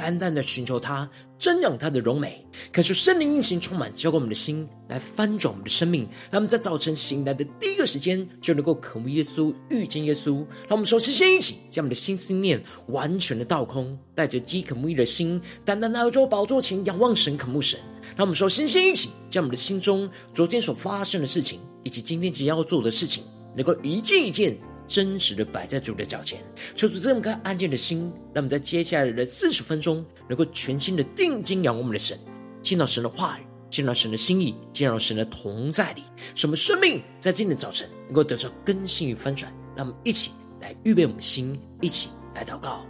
单单的寻求他，瞻仰他的荣美，感受圣灵运行充满，浇灌我们的心，来翻转我们的生命。让我们在早晨醒来的第一个时间，就能够渴慕耶稣、遇见耶稣。让我们首先先一起将我们的心思念完全的倒空，带着饥渴慕义的心，单单来到宝座前，仰望神、渴慕神。让我们说，先先一起将我们的心中昨天所发生的事情，以及今天即将要做的事情，能够一件一件真实的摆在主的脚前，求主这么颗安静的心，让我们在接下来的四十分钟，能够全心的定睛仰望我们的神，见到神的话语，见到神的心意，见到神的同在里，什么生命在今天早晨能够得到更新与翻转。让我们一起来预备我们的心，一起来祷告。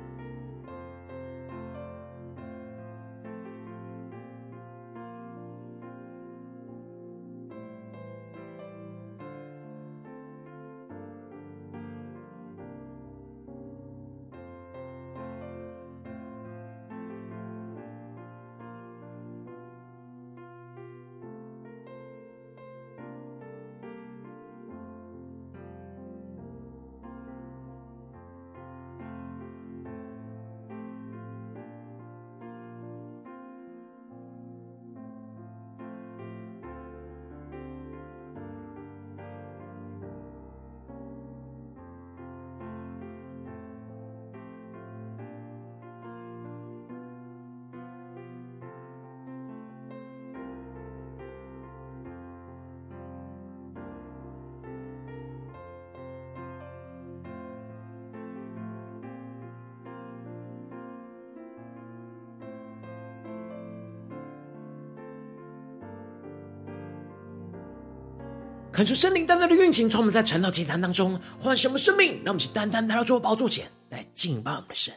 看出圣灵单单的运行，从我们在晨祷祭坛当中换什么生命？让我们去单单来到主的宝座前来敬拜我们的神。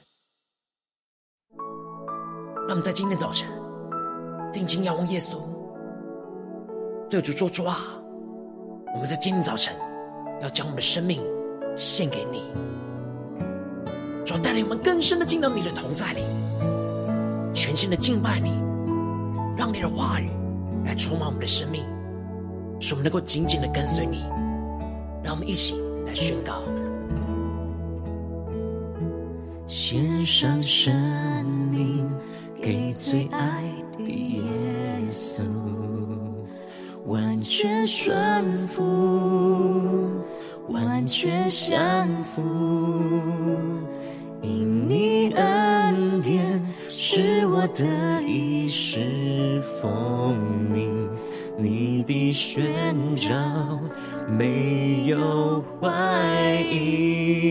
让我们在今天早晨定睛仰望耶稣，对主说主啊，我们在今天早晨要将我们的生命献给你，主带领我们更深的进到你的同在里，全心的敬拜你，让你的话语来充满我们的生命。使我们能够紧紧的跟随你，让我们一起来宣告：献上生命给最爱的耶稣，完全顺服，完全降服，因你恩典使我得以侍奉你。你的宣召没有怀疑。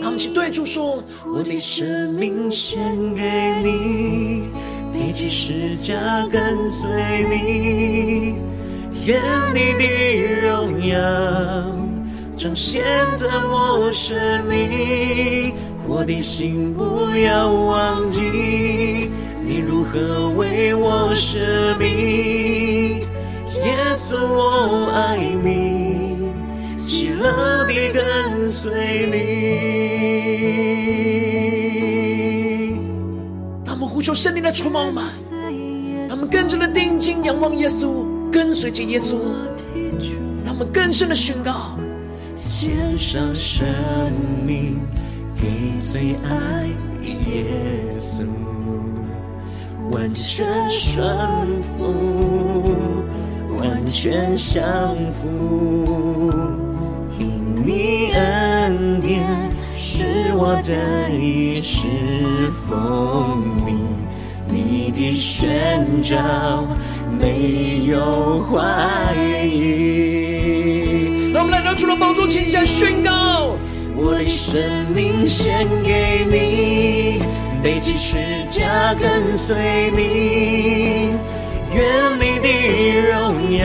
让我们对主说：我的生命献给你，背起十架跟随你，愿你的荣耀彰显在我生命，我的心不要忘记。你如何为我舍命？耶稣，我爱你，喜乐地跟随你。让我们呼求圣灵的充满吧，让我们更深的定睛仰望耶稣，跟随着耶稣，让我们更深的宣告：献上生命给最爱的耶稣。完全顺服，完全降服，因你恩典是我得以侍奉你，你的宣召没有怀疑。让我们来到主的宝座前，下宣告：我的生命献给你。背起十架跟随你，愿你的荣耀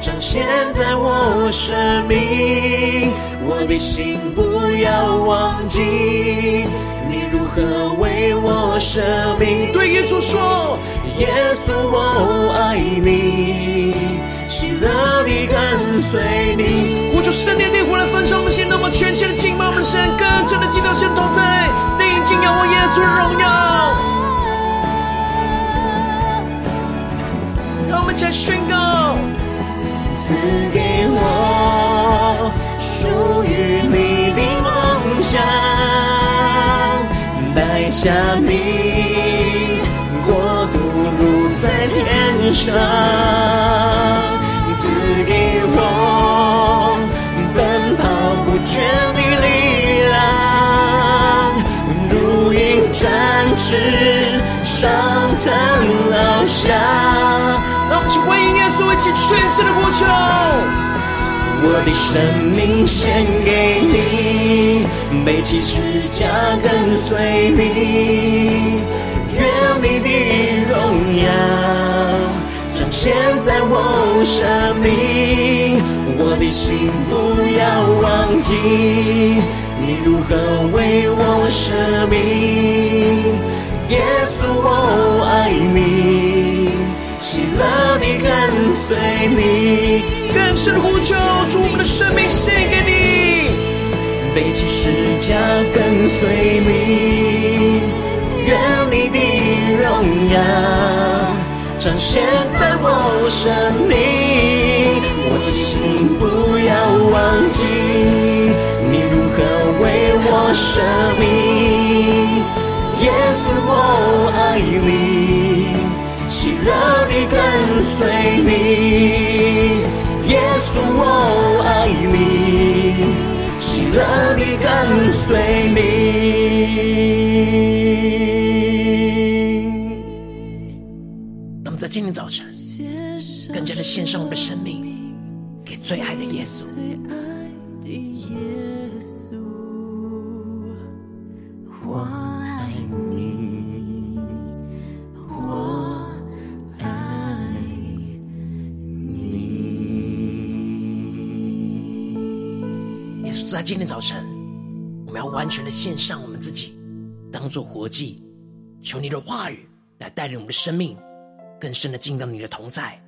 彰显在我生命，我的心不要忘记你如何为我舍命。对耶稣说，耶稣我爱你，喜乐地跟随你。呼求圣灵烈火来焚烧我们心，那么全新的敬拜我们的神，更深的敬拜神同在。睛仰望耶稣的荣耀，起来宣告，赐给我属于你的梦想，带下你国度如在天上，上腾翱翔。让我们一起回应耶稣，一起全心的呼求。我的生命献给你，背起十架跟随你，愿你的荣耀彰显在我生命。我的心不要忘记，你如何为我舍命，耶稣我爱你。喜乐地跟随你，更深的呼求，主我们的生命献给你，背起十架跟随你，愿你的荣耀彰显在我生命，我的心不要忘记，你如何为我舍命，耶稣我爱你。喜乐地跟随你，耶稣我爱你。喜乐地跟随你。那么在今天早晨，更加的献上我们的生命今天早晨，我们要完全的献上我们自己，当做活祭，求你的话语来带领我们的生命，更深的进到你的同在，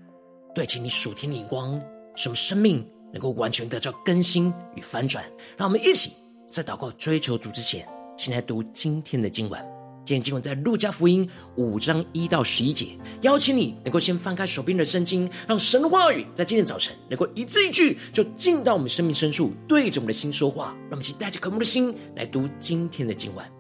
对齐你属天的眼光，使我们生命能够完全得到更新与翻转。让我们一起在祷告追求主之前，先来读今天的经文。今天经文在路加福音五章一到十一节，邀请你能够先翻开手边的圣经，让神的话语在今天早晨能够一字一句就进到我们生命深处，对着我们的心说话。让我们一起带着渴慕的心来读今天的经文。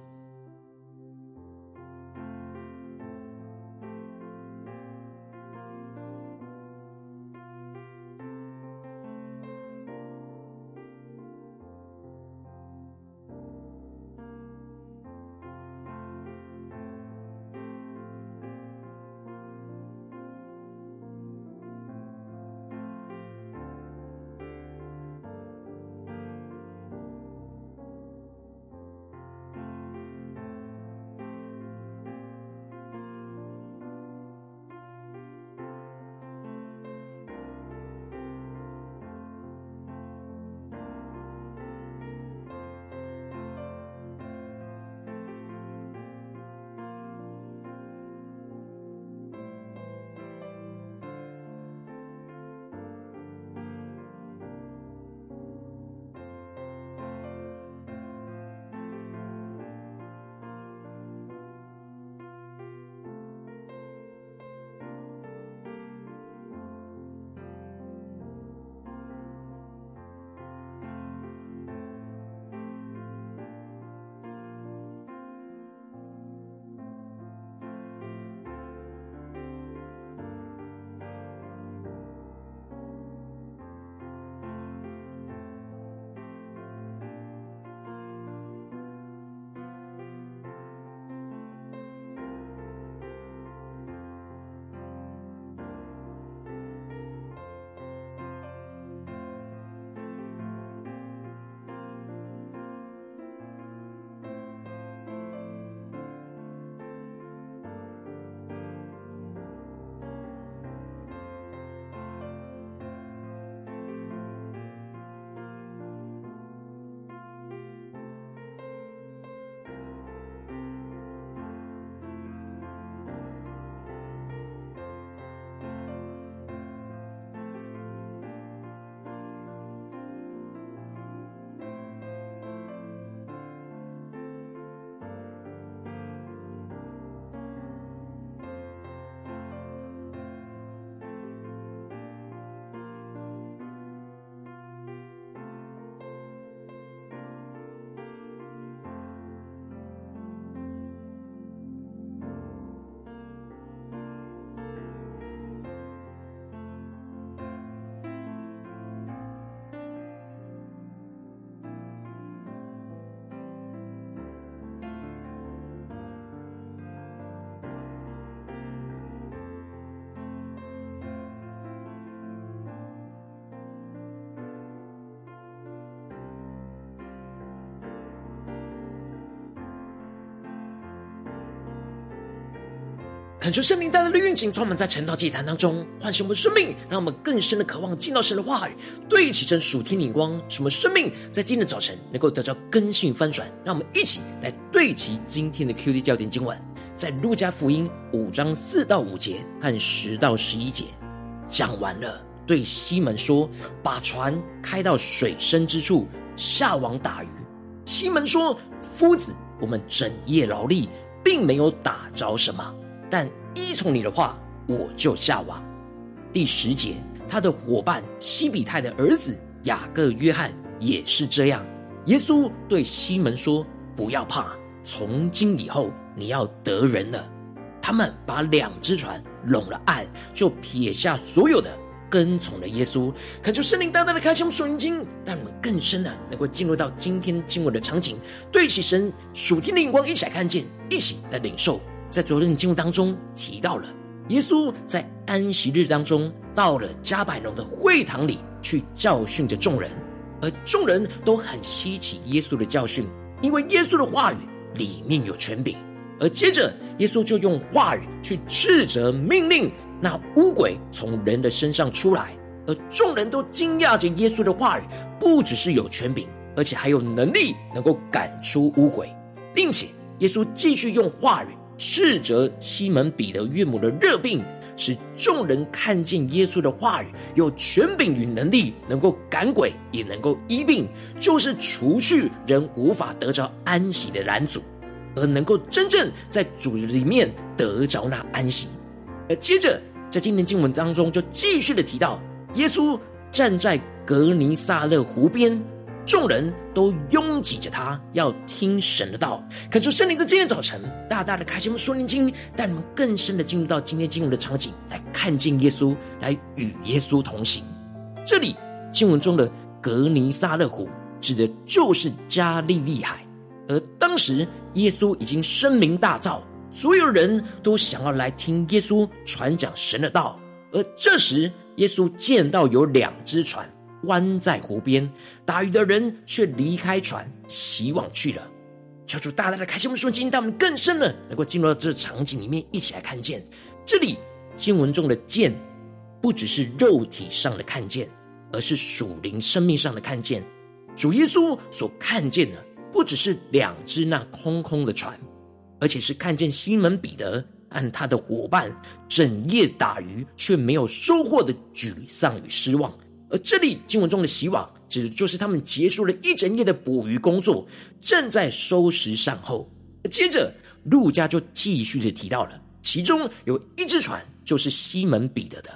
恳求圣灵带来的运行，充满在晨祷祭坛当中，唤醒我们生命，让我们更深的渴望进到神的话语，对齐神属天灵光，使我们生命在今天的早晨能够得到更新翻转。让我们一起来对齐今天的 QD 焦点经文，在路加福音五章四到五节和十到十一节讲完了，对西门说：“把船开到水深之处，下网打鱼。”西门说：“夫子，我们整夜劳力，并没有打着什么。”但依从你的话，我就下网。第十节，他的伙伴西比泰的儿子雅各、约翰也是这样。耶稣对西门说：“不要怕，从今以后你要得人了。”他们把两只船拢了岸，就撇下所有的，跟从了耶稣。恳求圣灵大大的开启我们属灵经，让我们更深的能够进入到今天经文的场景，对起神属天的眼光，一起来看见，一起来领受。在昨天的经文当中提到了，耶稣在安息日当中到了加百农的会堂里去教训着众人，而众人都很稀奇耶稣的教训，因为耶稣的话语里面有权柄。而接着耶稣就用话语去斥责命令那污鬼从人的身上出来，而众人都惊讶着耶稣的话语不只是有权柄，而且还有能力能够赶出污鬼，并且耶稣继续用话语。斥责西门彼得岳母的热病，使众人看见耶稣的话语有权柄与能力，能够赶鬼，也能够医病，就是除去人无法得着安息的拦阻，而能够真正在主里面得着那安息。而接着在今天经文当中，就继续的提到，耶稣站在革尼撒勒湖边。众人都拥挤着他，要听神的道。恳求圣灵在今天早晨大大的开启我们属灵经，带你们更深的进入到今天经文的场景，来看见耶稣，来与耶稣同行。这里经文中的革尼撒勒湖，指的就是加利利海。而当时耶稣已经声名大噪，所有人都想要来听耶稣传讲神的道。而这时耶稣见到有两只船。弯在湖边打鱼的人却离开船，洗网去了。求主大大的开心我们属灵，让我们更深的能够进入到这场景里面，一起来看见这里经文中的“见”，不只是肉体上的看见，而是属灵生命上的看见。主耶稣所看见的，不只是两只那空空的船，而且是看见西门彼得和他的伙伴整夜打鱼却没有收获的沮丧与失望。而这里经文中的洗网，指的就是他们结束了一整夜的捕鱼工作，正在收拾善后。接着，路加就继续的提到了，其中有一只船就是西门彼得的，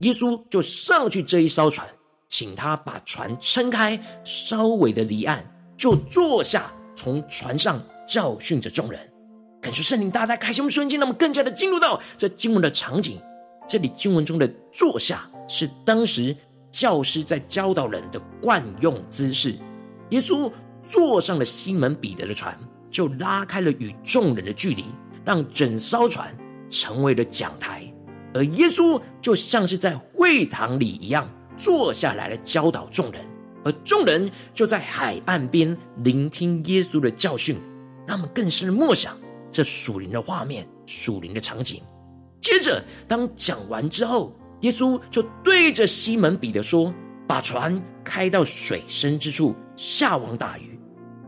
耶稣就上去这一艘船，请他把船撑开，稍微的离岸，就坐下，从船上教训着众人。感谢圣灵大大开心我们瞬间，让我们更加的进入到这经文的场景。这里经文中的坐下，是当时。教师在教导人的惯用姿势，耶稣坐上了西门彼得的船，就拉开了与众人的距离，让整艘船成为了讲台，而耶稣就像是在会堂里一样坐下来了教导众人，而众人就在海岸边聆听耶稣的教训，他们更是默想这属灵的画面、属灵的场景。接着，当讲完之后。耶稣就对着西门彼得说：“把船开到水深之处，下网打鱼。”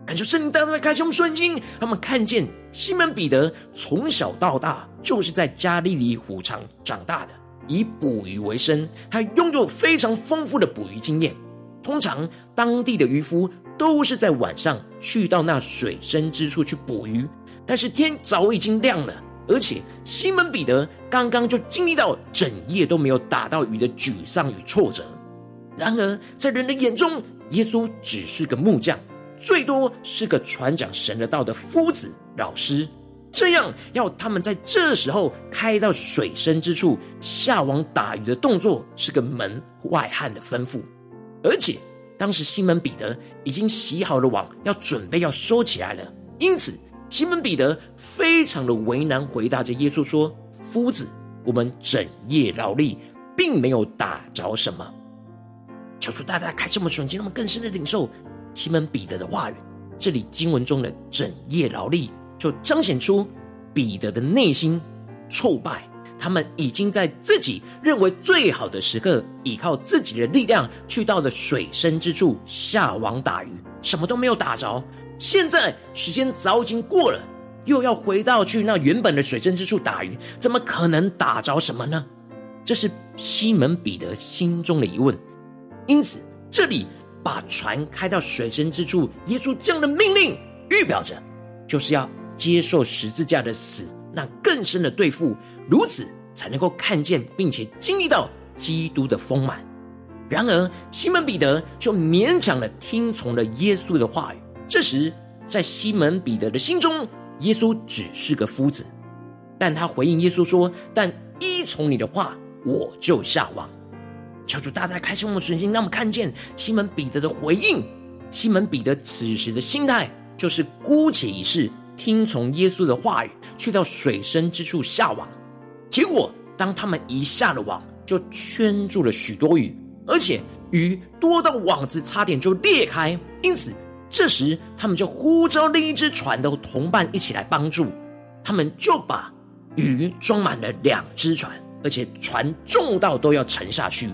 感受圣灵大大的开启我们瞬间，他们看见西门彼得从小到大就是在加利利湖场长大的，以捕鱼为生。他拥有非常丰富的捕鱼经验。通常当地的渔夫都是在晚上去到那水深之处去捕鱼，但是天早已经亮了。而且西门彼得刚刚就经历到整夜都没有打到鱼的沮丧与挫折。然而，在人的眼中，耶稣只是个木匠，最多是个传讲神的道的夫子老师。这样要他们在这时候开到水深之处下网打鱼的动作，是个门外汉的吩咐。而且当时西门彼得已经洗好了网，要准备要收起来了，因此。西门彼得非常的为难，回答着耶稣说：“夫子，我们整夜劳力，并没有打着什么。”求主大大开这么纯净，那么更深的领受西门彼得的话语。这里经文中的“整夜劳力”，就彰显出彼得的内心挫败。他们已经在自己认为最好的时刻，依靠自己的力量去到了水深之处下网打鱼，什么都没有打着。现在时间早已经过了，又要回到去那原本的水深之处打鱼，怎么可能打着什么呢？这是西门彼得心中的疑问。因此，这里把船开到水深之处，耶稣这样的命令，预表着就是要接受十字架的死。那更深的对付，如此才能够看见并且经历到基督的丰满。然而，西门彼得就勉强的听从了耶稣的话语。这时，在西门彼得的心中，耶稣只是个夫子，但他回应耶稣说：“但依从你的话，我就下网。”求主大大开启我们的心，让我们看见西门彼得的回应。西门彼得此时的心态，就是姑且一试。听从耶稣的话语，去到水深之处下网。结果，当他们一下了网，就圈住了许多鱼，而且鱼多到网子差点就裂开。因此，这时他们就呼召另一只船的同伴一起来帮助。他们就把鱼装满了两只船，而且船重到都要沉下去。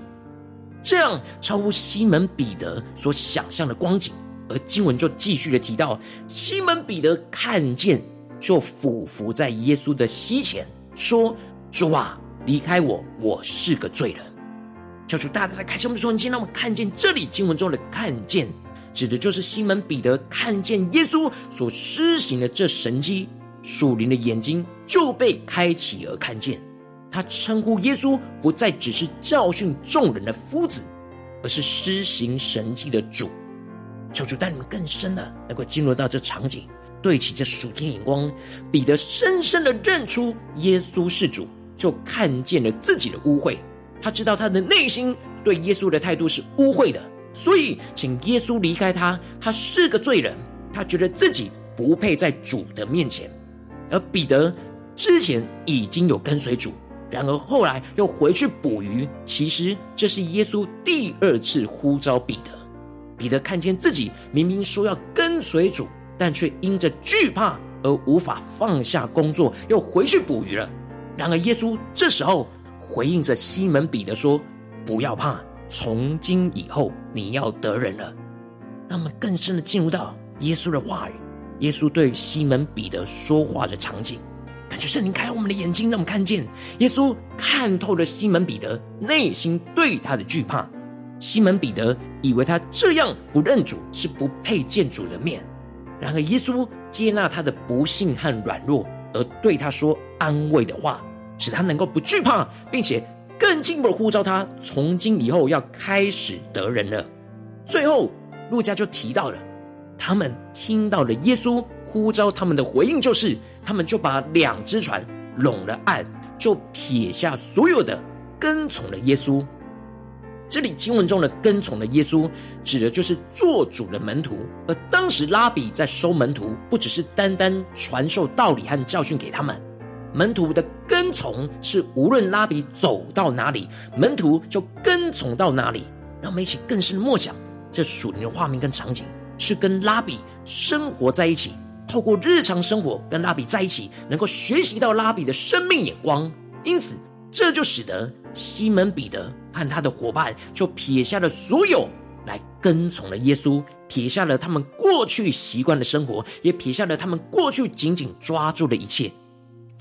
这样超乎西门彼得所想象的光景。而经文就继续的提到，西门彼得看见，就俯伏在耶稣的膝前，说：“主啊，离开我，我是个罪人。”求主大大的开启我们的双眼，让我们看见这里经文中的“看见”，指的就是西门彼得看见耶稣所施行的这神迹，属灵的眼睛就被开启而看见。他称呼耶稣不再只是教训众人的夫子，而是施行神迹的主。求主带你们更深的能够进入到这场景，对齐这属天眼光，彼得深深的认出耶稣是主，就看见了自己的污秽。他知道他的内心对耶稣的态度是污秽的，所以请耶稣离开他。他是个罪人，他觉得自己不配在主的面前。而彼得之前已经有跟随主，然而后来又回去捕鱼。其实这是耶稣第二次呼召彼得。彼得看见自己明明说要跟随主，但却因着惧怕而无法放下工作，又回去捕鱼了。然而耶稣这时候回应着西门彼得说：“不要怕，从今以后你要得人了。”让我们更深的进入到耶稣的话语，耶稣对西门彼得说话的场景，感觉圣灵开我们的眼睛，让我们看见耶稣看透了西门彼得内心对他的惧怕。西门彼得以为他这样不认主是不配见主的面，然而耶稣接纳他的不信和软弱，而对他说安慰的话，使他能够不惧怕，并且更进一步的呼召他，从今以后要开始得人了。最后，路加就提到了，他们听到了耶稣呼召他们的回应，就是他们就把两只船拢了岸，就撇下所有的，跟从了耶稣。这里经文中的跟从的耶稣，指的就是做主的门徒。而当时拉比在收门徒，不只是单单传授道理和教训给他们，门徒的跟从是无论拉比走到哪里，门徒就跟从到哪里。让我们一起更深的默想，这属灵的画面跟场景，是跟拉比生活在一起，透过日常生活跟拉比在一起，能够学习到拉比的生命眼光。因此，这就使得西门彼得。和他的伙伴就撇下了所有，来跟从了耶稣，撇下了他们过去习惯的生活，也撇下了他们过去紧紧抓住的一切。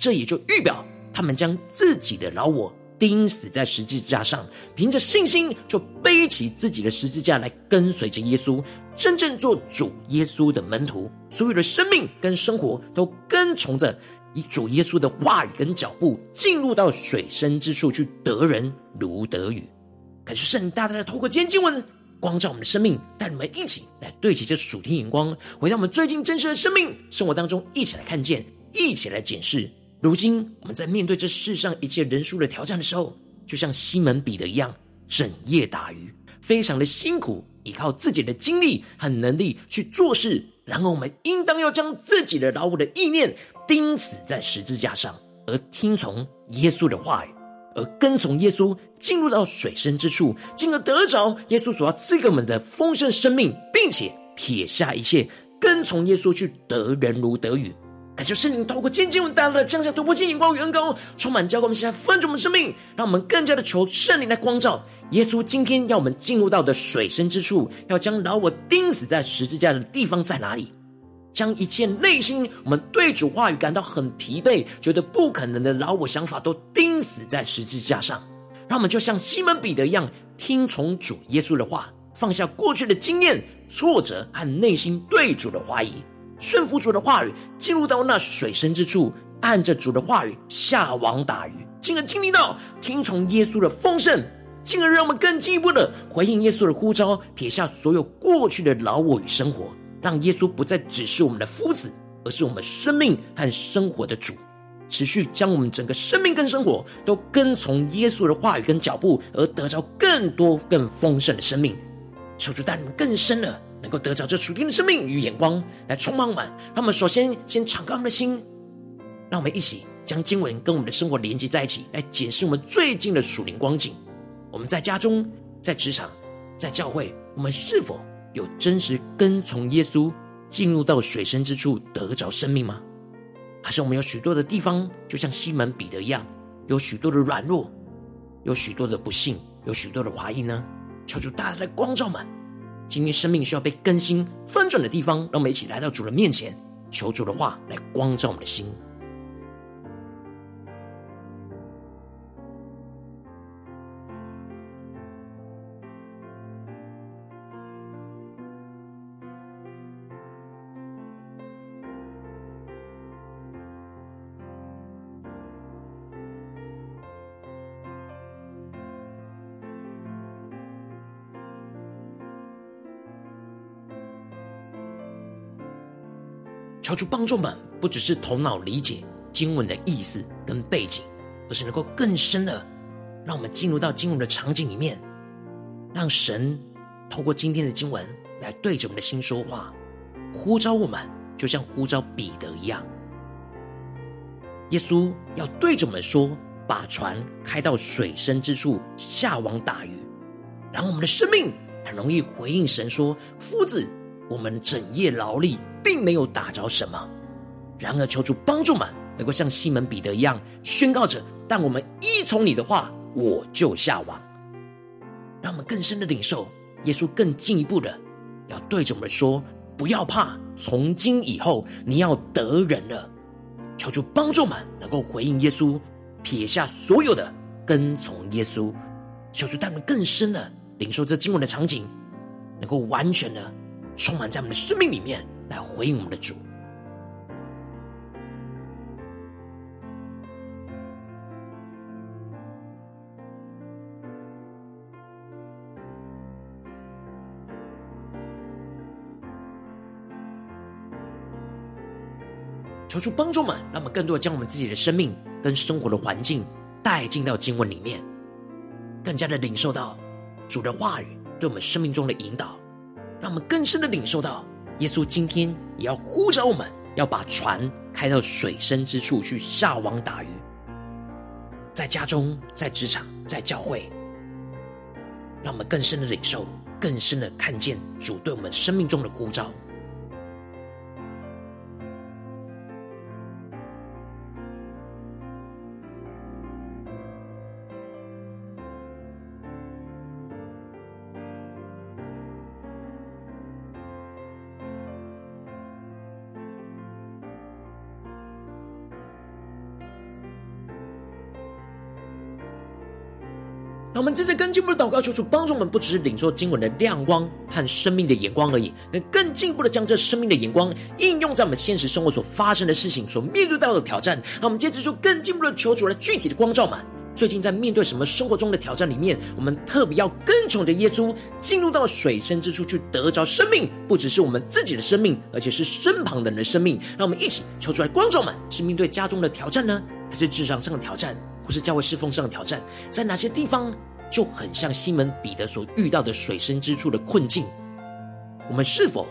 这也就预表他们将自己的老我钉死在十字架上，凭着信心就背起自己的十字架来跟随着耶稣，真正做主耶稣的门徒。所有的生命跟生活都跟从着。以主耶稣的话语跟脚步进入到水深之处去得人如得鱼，感谢圣大大的透过今天经文光照我们的生命，带你们一起来对齐这属天眼光，回到我们最近真实的生命生活当中，一起来看见，一起来检视。如今我们在面对这世上一切人数的挑战的时候，就像西门彼得一样，整夜打鱼，非常的辛苦，依靠自己的精力和能力去做事。然后我们应当要将自己的老我的意念钉死在十字架上，而听从耶稣的话语，而跟从耶稣进入到水深之处，进而得着耶稣所要赐给我们的丰盛生命，并且撇下一切，跟从耶稣去得人如得鱼。感谢圣灵透过今天经文大大的降下突破性眼光与恩膏，充满教灌我们现在分足我们生命，让我们更加的求圣灵来光照。耶稣今天要我们进入到的水深之处，要将老我钉死在十字架的地方在哪里？将一切内心我们对主话语感到很疲惫、觉得不可能的老我想法都钉死在十字架上，让我们就像西门彼得一样，听从主耶稣的话，放下过去的经验、挫折和内心对主的怀疑，顺服主的话语，进入到那水深之处，按着主的话语下网打鱼，进而经历到听从耶稣的丰盛，进而让我们更进一步的回应耶稣的呼召，撇下所有过去的老我与生活。让耶稣不再只是我们的夫子，而是我们生命和生活的主，持续将我们整个生命跟生活都跟从耶稣的话语跟脚步，而得着更多更丰盛的生命。求主带领更深的，能够得着这属天的生命与眼光来充满我们。让我们首先先敞开我们的心，让我们一起将经文跟我们的生活连接在一起，来检视我们最近的属灵光景。我们在家中、在职场、在教会，我们是否有真实跟从耶稣进入到水深之处得着生命吗？还是我们有许多的地方，就像西门彼得一样，有许多的软弱，有许多的不信，有许多的怀疑呢？求主大大的光照们，今天生命需要被更新翻转的地方，让我们一起来到主的面前，求主的话来光照我们的心。求主帮助们，不只是头脑理解经文的意思跟背景，而是能够更深的让我们进入到经文的场景里面，让神透过今天的经文来对着我们的心说话，呼召我们，就像呼召彼得一样。耶稣要对着我们说：“把船开到水深之处，下网打鱼。”然后我们的生命很容易回应神说：“夫子，我们整夜劳力。”并没有打着什么，然而求主帮助们，能够像西门彼得一样宣告着：但我们依从你的话，我就下网。让我们更深的领受耶稣更进一步的要对着我们说：不要怕，从今以后你要得人了。求主帮助们能够回应耶稣，撇下所有的跟从耶稣。求主带我们更深的领受这经文的场景，能够完全的充满在我们的生命里面。来回应我们的主，求主帮助们，让我们更多的将我们自己的生命跟生活的环境带进到经文里面，更加的领受到主的话语对我们生命中的引导，让我们更深的领受到。耶稣今天也要呼召我们，要把船开到水深之处去下网打鱼。在家中、在职场、在教会，让我们更深的领受、更深的看见主对我们生命中的呼召。正在更进一步的祷告，求主帮助我们，不只是领受经文的亮光和生命的眼光而已，能更进一步的将这生命的眼光应用在我们现实生活所发生的事情、所面对到的挑战。让我们接着就更进一步的求主来具体的光照们。最近在面对什么生活中的挑战里面，我们特别要跟从着耶稣进入到水深之处去得着生命，不只是我们自己的生命，而且是身旁的人的生命。让我们一起求主来光照们，是面对家中的挑战呢，还是职场上的挑战？或是教会侍奉上的挑战，在哪些地方就很像西门彼得所遇到的水深之处的困境？我们是否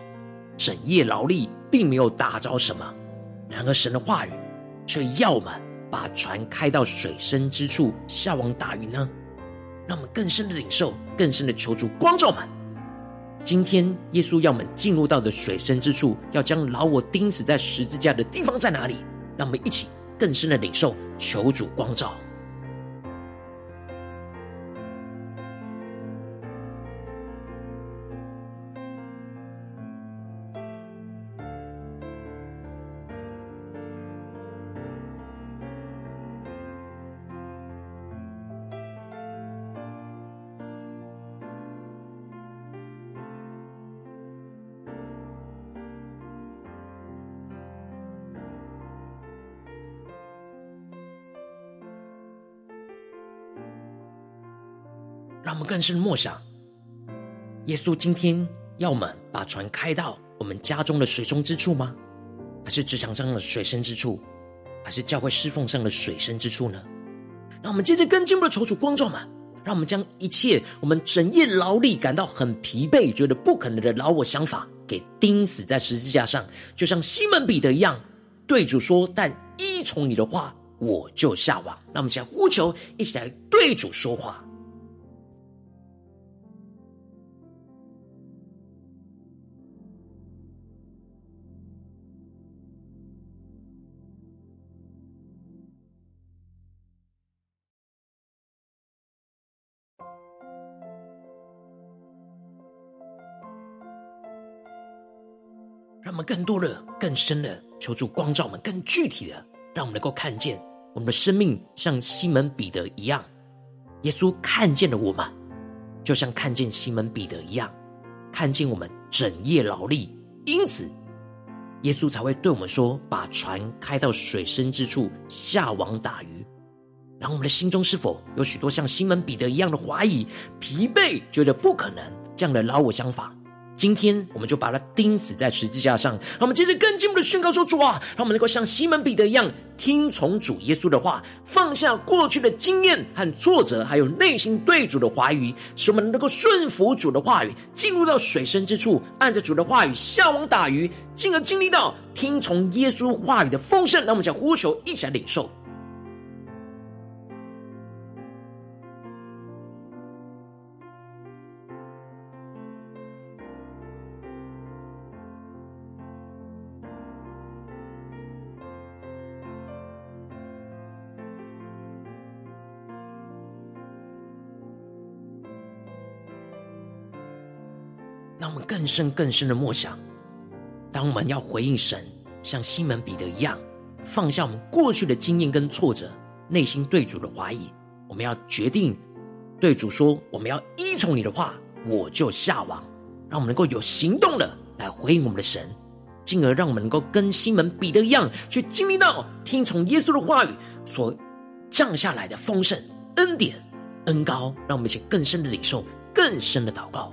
整夜劳力，并没有打着什么？然而神的话语却要我们把船开到水深之处下网打鱼呢？让我们更深的领受，更深的求主光照们，今天耶稣要我们进入到的水深之处，要将老我钉死在十字架的地方在哪里？让我们一起更深的领受，求主光照。让我们更深默想，耶稣今天要我们把船开到我们家中的水中之处吗？还是职场上的水深之处？还是教会侍奉上的水深之处呢？让我们接着更进一步的求主光照嘛！让我们将一切我们整夜劳力感到很疲惫、觉得不可能的劳我想法给钉死在十字架上，就像西门彼得一样，对主说：“但依从你的话，我就下网。”让我们一起来呼求，一起来对主说话。更多的、更深的求助光照我们，更具体的，让我们能够看见我们的生命像西门彼得一样。耶稣看见了我们，就像看见西门彼得一样，看见我们整夜劳力，因此耶稣才会对我们说：“把船开到水深之处，下网打鱼。”然后我们的心中是否有许多像西门彼得一样的怀疑、疲惫，觉得不可能这样的老我想法？今天我们就把它钉死在十字架上。让我们接着更进一步的宣告说：“主啊，让我们能够像西门彼得一样，听从主耶稣的话，放下过去的经验和挫折，还有内心对主的怀疑，使我们能够顺服主的话语，进入到水深之处，按着主的话语下网打鱼，进而经历到听从耶稣话语的丰盛。让我们想呼求，一起来领受。”更深更深的默想，当我们要回应神，像西门彼得一样，放下我们过去的经验跟挫折，内心对主的怀疑，我们要决定对主说：我们要依从你的话，我就下网。让我们能够有行动的来回应我们的神，进而让我们能够跟西门彼得一样，去经历到听从耶稣的话语所降下来的丰盛恩典恩膏，让我们一起更深的领受，更深的祷告。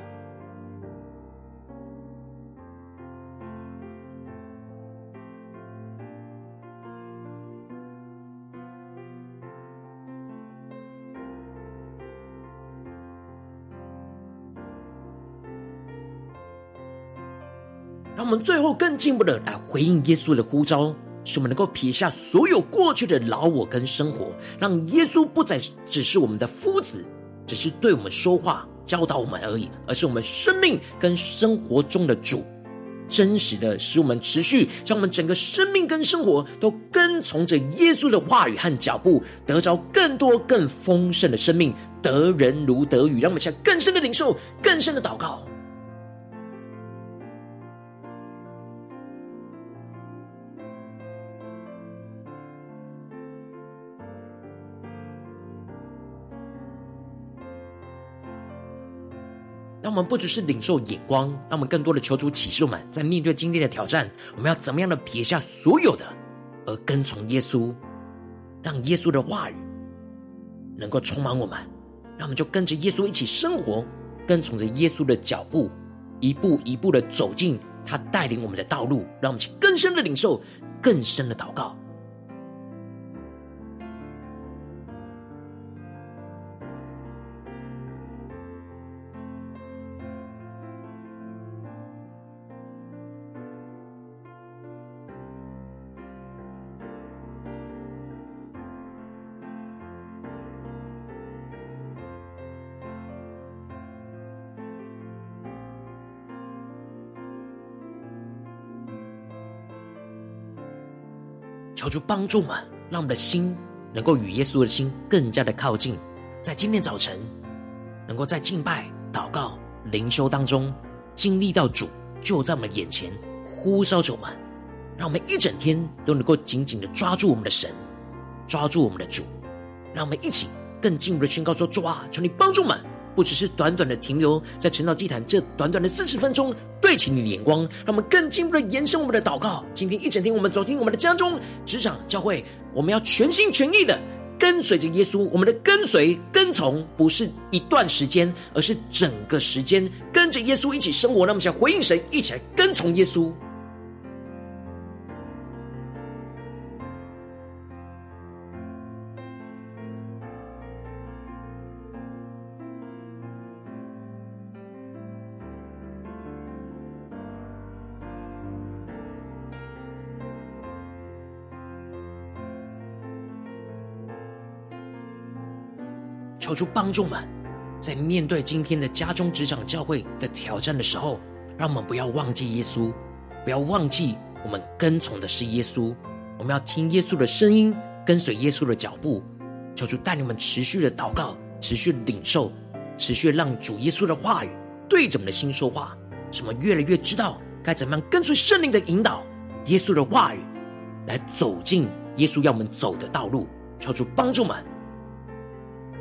让我们最后更进一步的来回应耶稣的呼召，使我们能够撇下所有过去的老我跟生活，让耶稣不再只是我们的夫子，只是对我们说话教导我们而已，而是我们生命跟生活中的主，真实的使我们持续将我们整个生命跟生活都跟从着耶稣的话语和脚步，得着更多更丰盛的生命，得人如得鱼。让我们向更深的领受，更深的祷告。我们不只是领受眼光，让我们更多的求主启示我们，在面对今天的挑战，我们要怎么样的撇下所有的，而跟从耶稣，让耶稣的话语能够充满我们，让我们就跟着耶稣一起生活，跟从着耶稣的脚步，一步一步的走进他带领我们的道路，让我们去更深的领受，更深的祷告。求主帮助们，让我们的心能够与耶稣的心更加的靠近。在今天早晨，能够在敬拜、祷告、灵修当中，经历到主就在我们眼前呼召着我们，让我们一整天都能够紧紧的抓住我们的神，抓住我们的主，让我们一起更进一步的宣告说：主啊，求你帮助我们。不只是短短的停留在晨祷祭坛这短短的四十分钟，对齐你的眼光，让我们更进一步的延伸我们的祷告。今天一整天，我们走进我们的家中、职场、教会，我们要全心全意的跟随着耶稣。我们的跟随、跟从，不是一段时间，而是整个时间跟着耶稣一起生活。那么，想回应神，一起来跟从耶稣。求主帮助们，在面对今天的家中、职场、教会的挑战的时候，让我们不要忘记耶稣，不要忘记我们跟从的是耶稣。我们要听耶稣的声音，跟随耶稣的脚步。求主带你们持续的祷告，持续领受，持续让主耶稣的话语对着我们的心说话，使我们越来越知道该怎么样跟随圣灵的引导，耶稣的话语来走进耶稣要我们走的道路。求主帮助们。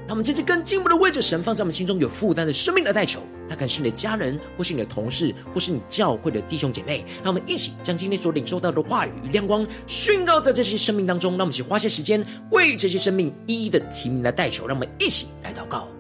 让我们接着更进一步的为着神放在我们心中有负担的生命来代求，他可能是你的家人，或是你的同事，或是你教会的弟兄姐妹。让我们一起将今天所领受到的话语与亮光宣告在这些生命当中。让我们一起花些时间为这些生命一一的提名来代求。让我们一起来祷告。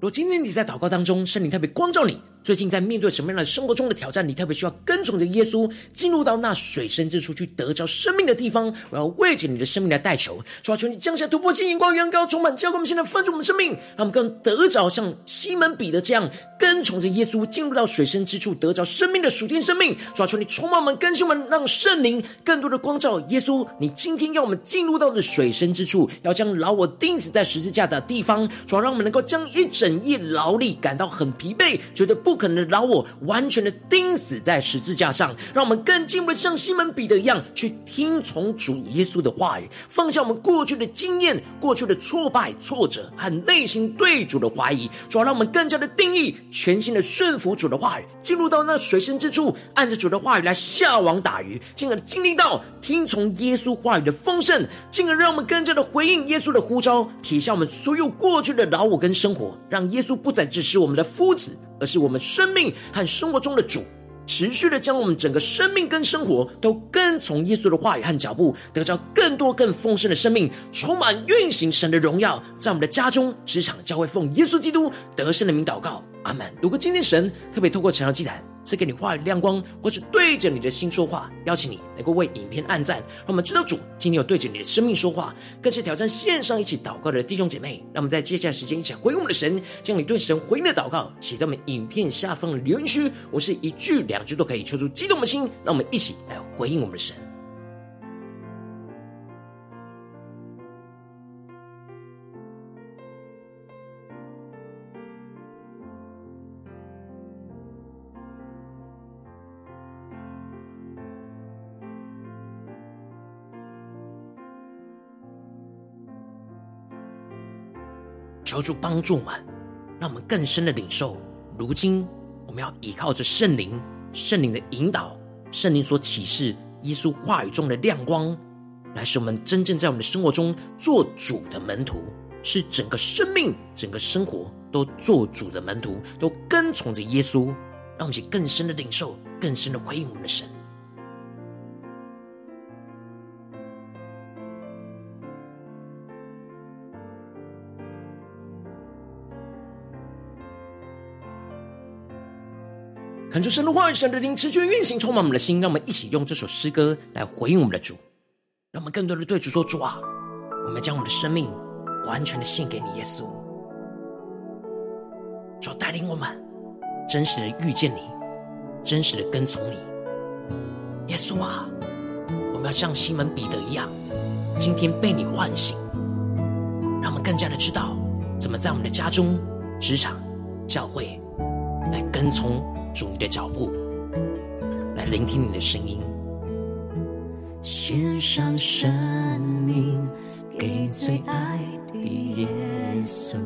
如今天你在祷告当中，圣灵特别光照你，最近在面对什么样的生活中的挑战，你特别需要跟从着耶稣进入到那水深之处去得着生命的地方。我要为着你的生命来代求，主啊，求你降下突破性眼光，远高充满，教给我们现在丰足我们生命，让我们更得着像西门彼得这样更从着耶稣进入到水深之处得着生命的属天生命。主啊，求你充满我们，更新我们，让圣灵更多的光照耶稣。你今天要我们进入到的水深之处，要将老我钉死在十字架的地方，主啊，让我们能够将一整夜劳力感到很疲惫，觉得不可能的老我完全的钉死在十字架上，让我们更进一步像西门彼得一样，去听从主耶稣的话语，放下我们过去的经验、过去的挫败、挫折和内心对主的怀疑，主要让我们更加的定义全全新的顺服主的话语，进入到那水深之处，按着主的话语来下网打鱼，进而经历到听从耶稣话语的丰盛，进而让我们更加的回应耶稣的呼召，撇下我们所有过去的老我跟生活，让耶稣。不再只是我们的夫子，而是我们生命和生活中的主，持续的将我们整个生命跟生活都跟从耶稣的话语和脚步，得到更多更丰盛的生命，充满运行神的荣耀，在我们的家中、职场、教会，奉耶稣基督得胜的名祷告，阿门。如果今天神特别透过晨祷祭坛，赐给你话语亮光，或是对着你的心说话，邀请你能够为影片按赞，让我们知道主今天有对着你的生命说话，更是挑战线上一起祷告的弟兄姐妹。让我们在接下来时间一起回应我们的神，将你对神回应的祷告写在我们影片下方的留言区。我是一句两句都可以抽出激动的心，让我们一起来回应我们的神。求主帮助我们，让我们更深的领受。如今，我们要依靠着圣灵，圣灵的引导，圣灵所启示耶稣话语中的亮光，来使我们真正在我们的生活中做主的门徒，使整个生命、整个生活都做主的门徒，都跟从着耶稣，让我们更深的领受，更深的回应我们的神。看出神的话语，神的灵持续运行，充满我们的心。让我们一起用这首诗歌来回应我们的主，让我们更多的对主说：“主啊，我们将我们的生命完全的献给你，耶稣。主带领我们真实的遇见你，真实的跟从你，耶稣啊，我们要像西门彼得一样，今天被你唤醒，让我们更加的知道怎么在我们的家中、职场、教会来跟从。”主你的脚步，来聆听你的声音。献上生命给最爱的耶稣，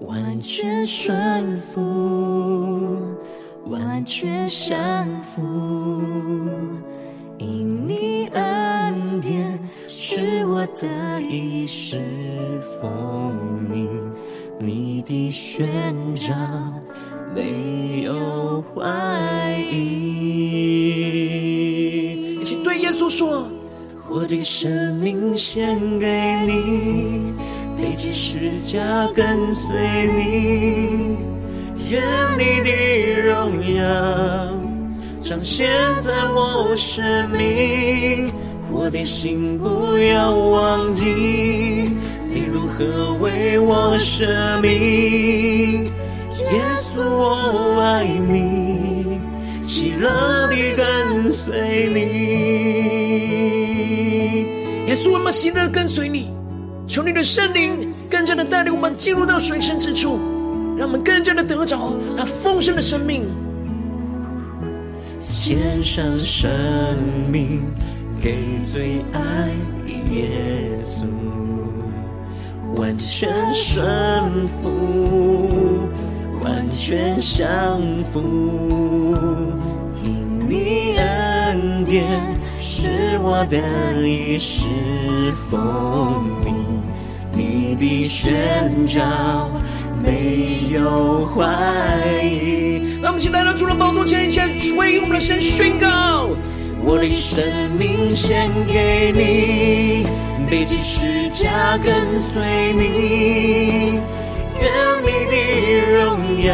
完全顺服，完全降服。因你恩典是我的衣食丰盈，你的宣召。没有怀疑，一起对耶稣说：“我的生命献给你，背起十架跟随你，愿你的荣耀彰显在我生命。我的心不要忘记，你如何为我舍命。”耶稣，我爱你，喜乐地跟随你。耶稣，我们喜乐地跟随你，求你的圣灵更加的带领我们进入到水深之处，让我们更加的得着那丰盛的生命。献上生命给最爱的耶稣，完全顺服。完全降服，因你恩典是我的一世丰盈，你的宣召没有怀疑。让我们一起来到主的宝座前，一起为我们的神宣告：我的生命献给你，背起十架跟随你。荣耀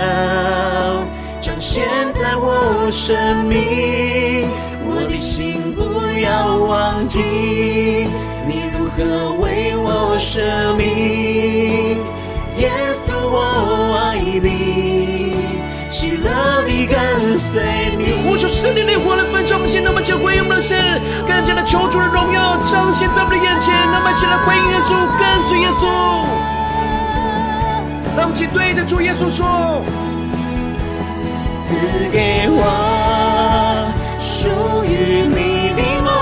彰显在我生命，我的心不要忘记，你如何为我舍命。耶稣，我爱你，喜乐地跟随你。呼求圣灵的火来焚烧我们心，那么就回应我们的神，更加的求主的荣耀彰显在我们的眼前，那么起来回应耶稣，跟随耶稣。让我们一起对着主耶稣说：“赐给我属于你的梦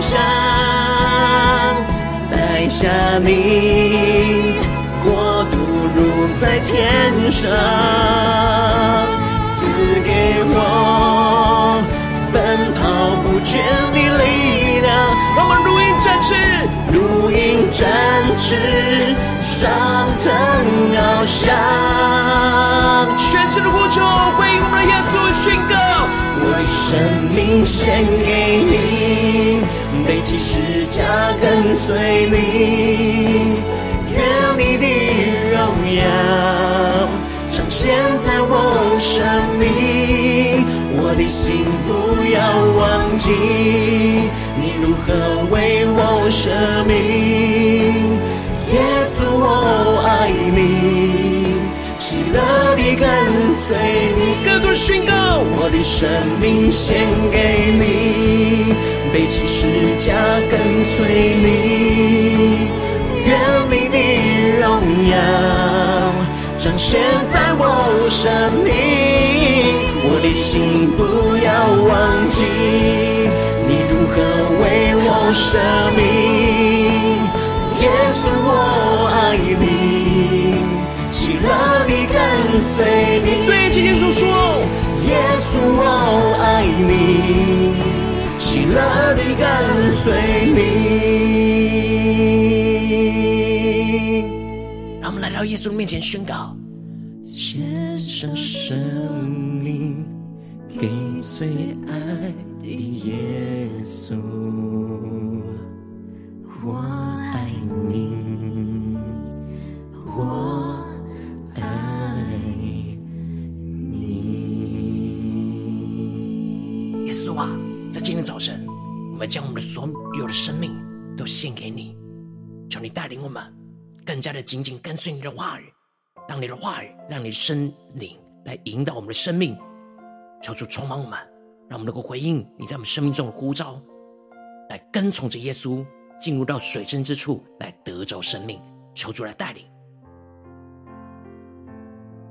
想，带下你国度如在天上。赐给我奔跑不倦的力量，让我们如鹰展翅，如鹰展翅。”上腾翱翔，全身的呼求，回应我们的耶稣宣告：我的生命献给你，背起十架跟随你，愿你的荣耀彰显在我生命，我的心不要忘记，你如何为我舍命。随你。更多宣告，我的生命献给你，背起十架跟随你。愿你的荣耀彰显在我生命，我的心不要忘记，你如何为我舍命。耶稣，我爱你，喜乐你跟随你。说，耶稣，我爱你，喜乐地跟随你。让我们来到耶稣面前宣告：更加的紧紧跟随你的话语，让你的话语，让你的生灵来引导我们的生命，求主充满我们，让我们能够回应你在我们生命中的呼召，来跟从着耶稣进入到水深之处，来得着生命，求主来带领。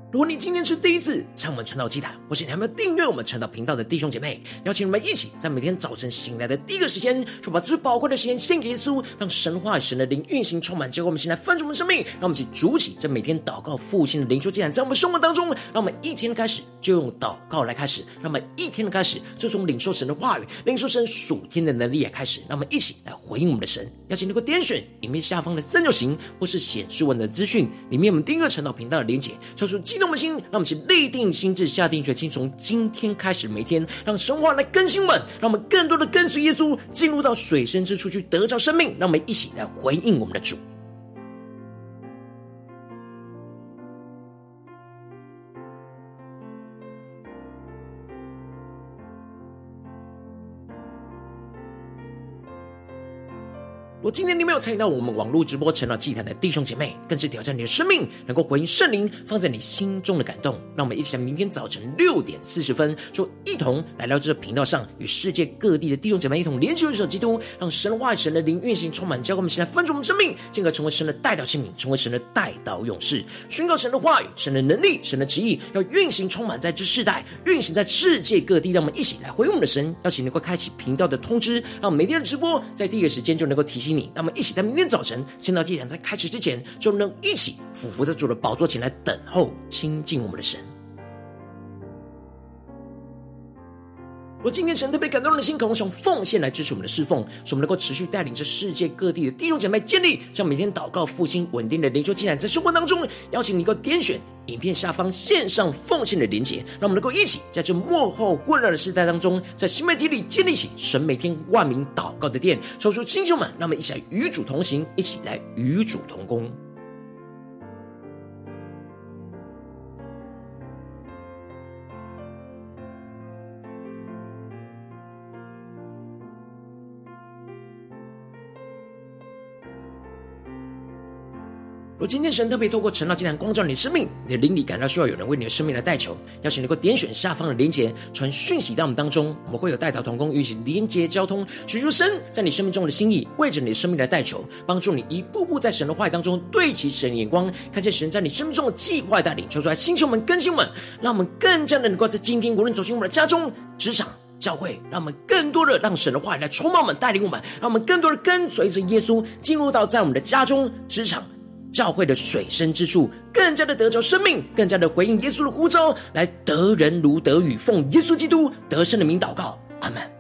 如果你今天是第一次参我们传道祭坛，或是你还没有订阅我们传道频道的弟兄姐妹，邀请你们一起在每天早晨醒来的第一个时间，就把最宝贵的时间献给耶稣，让神话与、神的灵运行充满，结果我们现在分盛我们的生命，让我们一起筑起这每天祷告复兴的灵修祭坛，在我们生活当中，让我们一天开始就用祷告来开始，那么一天的开始就从领受神的话语、领受神属天的能力也开始，让我们一起来回应我们的神。邀请能够点选影片下方的三角形，或是显示文的资讯里面，我们订阅晨祷频道的连结，抽出激动的心，让我们一起立定心志，下定决心，从今天开始，每天让神话来更新我们，让我们更多的跟随耶稣，进入到水深之处去得着生命。让我们一起来回应我们的主。今天你没有参与到我们网络直播成了祭坛的弟兄姐妹，更是挑战你的生命，能够回应圣灵放在你心中的感动。让我们一起在明天早晨六点四十分，就一同来到这个频道上，与世界各地的弟兄姐妹一同联结、联手基督，让神的话语、神的灵运行充满，教会我们现在分盛我们生命，进而成为神的代祷器皿，成为神的代祷勇士，宣告神的话语、神的能力、神的旨意，要运行充满在这世代，运行在世界各地。让我们一起来回应我们的神，邀请能够开启频道的通知，让每天的直播在第一个时间就能够提醒你。那么，一起在明天早晨晨祷祭坛在开始之前，就能一起俯伏在主的宝座前来等候亲近我们的神。我今天神特别感动的心，渴望从奉献来支持我们的侍奉，使我们能够持续带领着世界各地的弟兄姐妹建立这样每天祷告复兴稳定的灵修祭坛，在生活当中，邀请你能够点选影片下方线上奉献的连接，让我们能够一起在这幕后混乱的时代当中，在新媒体里建立起神每天万名祷告的殿，抽出弟兄们，让我们一起来与主同行，一起来与主同工。如今天神特别透过陈老竟然光照你的生命，你的灵里感到需要有人为你的生命来代求，邀请你能够点选下方的连结，传讯息到我们当中，我们会有代祷同工与你连结交通，寻求神在你生命中的心意，为着你的生命来代求，帮助你一步步在神的话语当中对齐神的眼光，看见神在你生命中的计划带领，求出来星球们更新我们，让我们更加的能够在今天无论走进我们的家中、职场、教会，让我们更多的让神的话语来充满我们，带领我们，让我们更多的跟随着耶稣进入到在我们的家中、职场。教会的水深之处，更加的得着生命，更加的回应耶稣的呼召，来得人如得雨，奉耶稣基督得胜的名祷告，阿门。